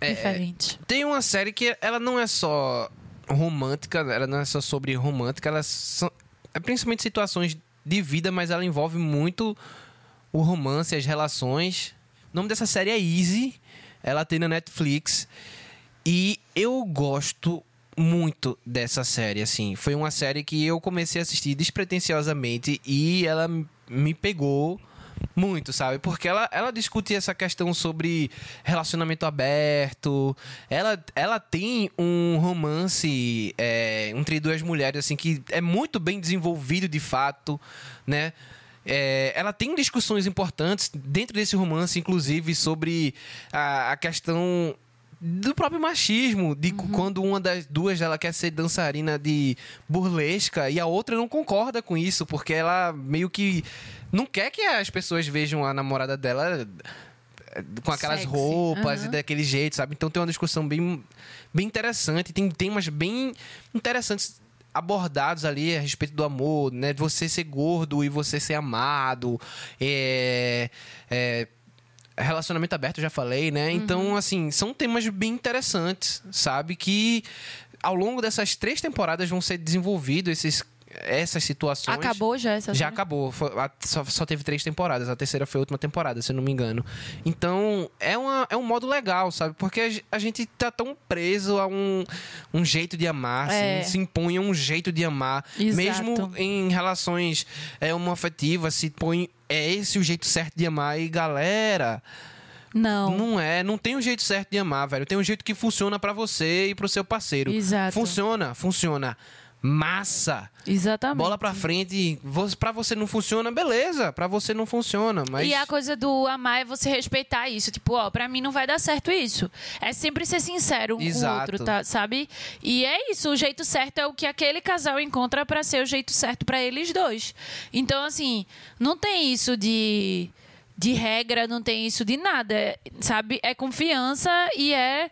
É, diferente. Tem uma série que ela não é só romântica, ela não é só sobre romântica, ela são, é principalmente situações de vida, mas ela envolve muito o romance, as relações. O nome dessa série é Easy, ela tem na Netflix e eu gosto muito dessa série, assim. Foi uma série que eu comecei a assistir despretensiosamente e ela me pegou muito, sabe? Porque ela, ela discute essa questão sobre relacionamento aberto. Ela, ela tem um romance é, entre duas mulheres, assim, que é muito bem desenvolvido de fato, né? É, ela tem discussões importantes dentro desse romance, inclusive, sobre a, a questão do próprio machismo, de quando uma das duas dela quer ser dançarina de burlesca e a outra não concorda com isso, porque ela meio que não quer que as pessoas vejam a namorada dela eh, com aquelas Sexy. roupas e Aham. daquele jeito, sabe? Então tem uma discussão bem, bem interessante, tem temas bem interessantes abordados ali a respeito do amor, né? De você ser gordo e você ser amado, é, é, relacionamento aberto, eu já falei, né? Então, assim, são temas bem interessantes, sabe? Que ao longo dessas três temporadas vão ser desenvolvidos esses, essas situações. Acabou já essa Já acabou. Só, só teve três temporadas. A terceira foi a última temporada, se eu não me engano. Então, é, uma, é um modo legal, sabe? Porque a, ge- a gente tá tão preso a um, um jeito de amar, É. assim, se impõe a um jeito de amar. Exato. Mesmo em relações é, homoafetivas, se põe. É esse o jeito certo de amar. E galera, Não. não é. Não tem um jeito certo de amar, velho. Tem um jeito que funciona pra você e pro seu parceiro. Exato. Funciona, funciona. Massa. Exatamente. Bola pra frente. Pra você não funciona, beleza. Pra você não funciona, mas. E a coisa do amar é você respeitar isso. Tipo, ó, pra mim não vai dar certo isso. É sempre ser sincero um com o Exato. outro, tá? Sabe? E é isso. O jeito certo é o que aquele casal encontra pra ser o jeito certo pra eles dois. Então, assim, não tem isso de. De regra, não tem isso de nada, é- sabe? É confiança e é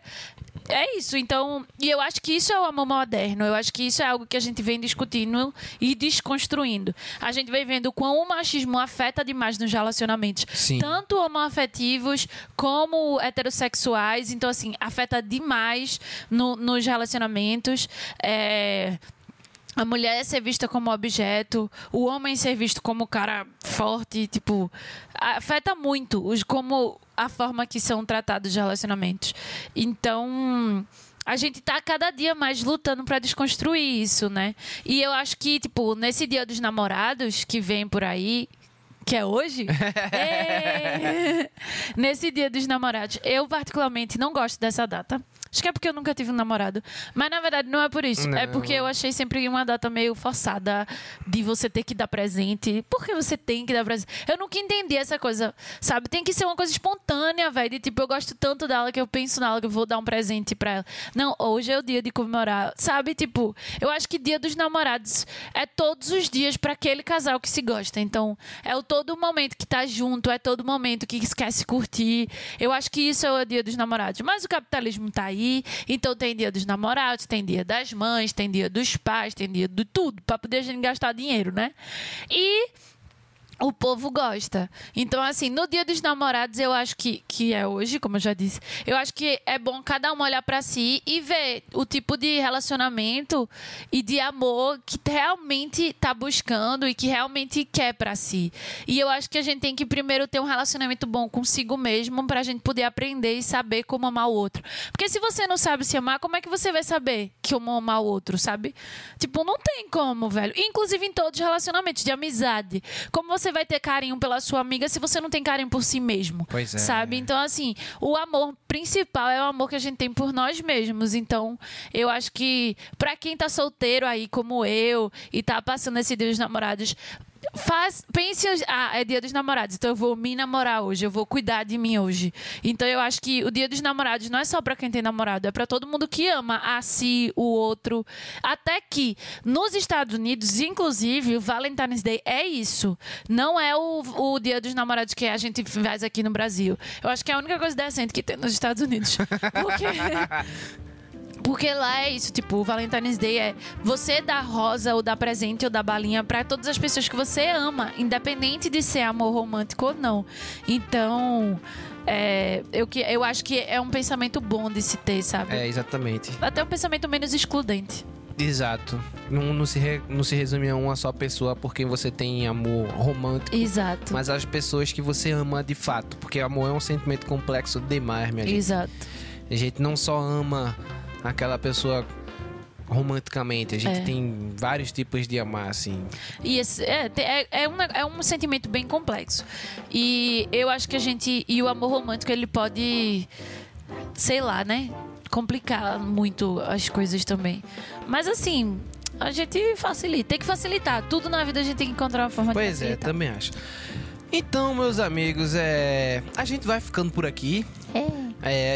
é isso, então, e eu acho que isso é o amor moderno. Eu acho que isso é algo que a gente vem discutindo e desconstruindo. A gente vem vendo quão o machismo afeta demais nos relacionamentos, Sim. tanto homoafetivos como heterossexuais. Então, assim, afeta demais no- nos relacionamentos. É, a mulher ser vista como objeto, o homem ser visto como cara forte, tipo, afeta muito os como a forma que são tratados os relacionamentos. Então, a gente tá cada dia mais lutando para desconstruir isso, né? E eu acho que, tipo, nesse Dia dos Namorados que vem por aí, que é hoje? É. Nesse dia dos namorados, eu particularmente não gosto dessa data. Acho que é porque eu nunca tive um namorado. Mas na verdade não é por isso. É Não. porque eu achei sempre uma data meio forçada de você ter que dar presente. Por que você tem que dar presente? Eu nunca entendi essa coisa, sabe? Tem que ser uma coisa espontânea, velho. De tipo, eu gosto tanto dela que eu penso nela que eu vou dar um presente pra ela. Não, hoje é o dia de comemorar. Sabe? Tipo, eu acho que dia dos namorados é todos os dias pra aquele casal que se gosta. Então, é o todo momento que tá junto, é todo momento que se curtir. Eu acho que isso é o dia dos namorados. Mas o capitalismo tá aí, então tem dia dos namorados, tem dia das mães, tem dia dos pais, tem dia de tudo, pra poder a gente gastar dinheiro, né? E o povo gosta. Então, assim, no dia dos namorados, eu acho que, que é hoje, como eu já disse, eu acho que é bom cada um olhar pra si e ver o tipo de relacionamento e de amor que realmente tá buscando e que realmente quer pra si. E eu acho que a gente tem que primeiro ter um relacionamento bom consigo mesmo pra gente poder aprender e saber como amar o outro. Porque se você não sabe se amar, como é que você vai saber como amar o outro, sabe? Tipo, não tem como, velho. Inclusive em todos os relacionamentos de amizade. Como você vai ter carinho pela sua amiga se você não tem carinho por si mesmo? Pois é. Sabe? Então, assim, o amor principal é o amor que a gente tem por nós mesmos. Então, eu acho que pra quem tá solteiro aí, como eu, e tá passando esse dia dos namorados. Faz, pense, ah, é dia dos namorados, então eu vou me namorar hoje, eu vou cuidar de mim hoje. Então eu acho que o dia dos namorados não é só pra quem tem namorado, é pra todo mundo que ama a si, o outro. Até que nos Estados Unidos, inclusive, o Valentine's Day é isso. Não é o, o dia dos namorados que a gente faz aqui no Brasil. Eu acho que é a única coisa decente que tem nos Estados Unidos. Porque. Porque lá é isso, tipo, o Valentine's Day é você dar rosa ou dar presente ou dar balinha pra todas as pessoas que você ama, independente de ser amor romântico ou não. Então, é, eu, que- eu acho que é um pensamento bom de se ter, sabe? É, exatamente. Até um pensamento menos excludente. Exato. Não, não, se re- não se resume a uma só pessoa por quem você tem amor romântico. Exato. Mas as pessoas que você ama de fato. Porque amor é um sentimento complexo demais, minha gente. Exato. A gente não só ama aquela pessoa romanticamente. A gente É. tem vários tipos de amar, assim. E esse, é, é, é, um, é um sentimento bem complexo. E eu acho que a gente. E o amor romântico, ele pode. Sei lá, né? Complicar muito as coisas também. Mas assim. A gente facilita, tem que facilitar. Tudo na vida a gente tem que encontrar uma forma Pois de é, facilitar. também acho. Então, meus amigos, é... a gente vai ficando por aqui. É,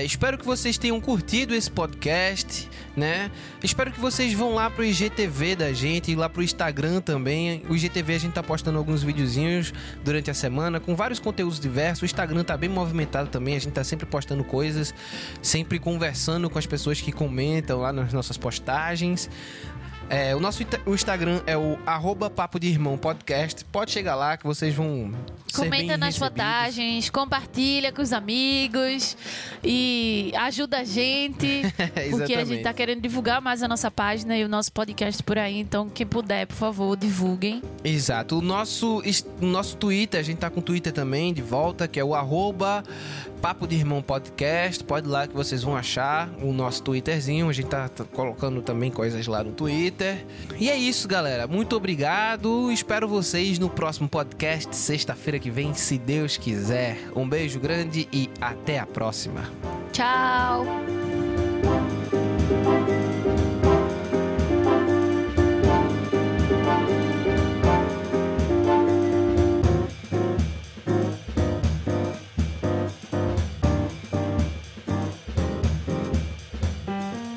espero que vocês tenham curtido esse podcast, né? Espero que vocês vão lá pro IGTV da gente e lá pro Instagram também. O IGTV a gente tá postando alguns videozinhos durante a semana com vários conteúdos diversos. O Instagram tá bem movimentado também, a gente tá sempre postando coisas, sempre conversando com as pessoas que comentam lá nas nossas postagens. É, o nosso o Instagram é o arroba Papo de Irmão Podcast. Pode chegar lá que vocês vão Comenta nas recebidos. vantagens, compartilha com os amigos e ajuda a gente. porque a gente tá querendo divulgar mais a nossa página e o nosso podcast por aí. Então, quem puder, por favor, divulguem. Exato. O nosso, o nosso Twitter, a gente tá com o Twitter também de volta, que é o arroba Papo de Irmão Podcast. Pode ir lá que vocês vão achar o nosso Twitterzinho. A gente tá colocando também coisas lá no Twitter. E é isso, galera. Muito obrigado. Espero vocês no próximo podcast, sexta-feira que vem, se Deus quiser. Um beijo grande e até a próxima. Tchau!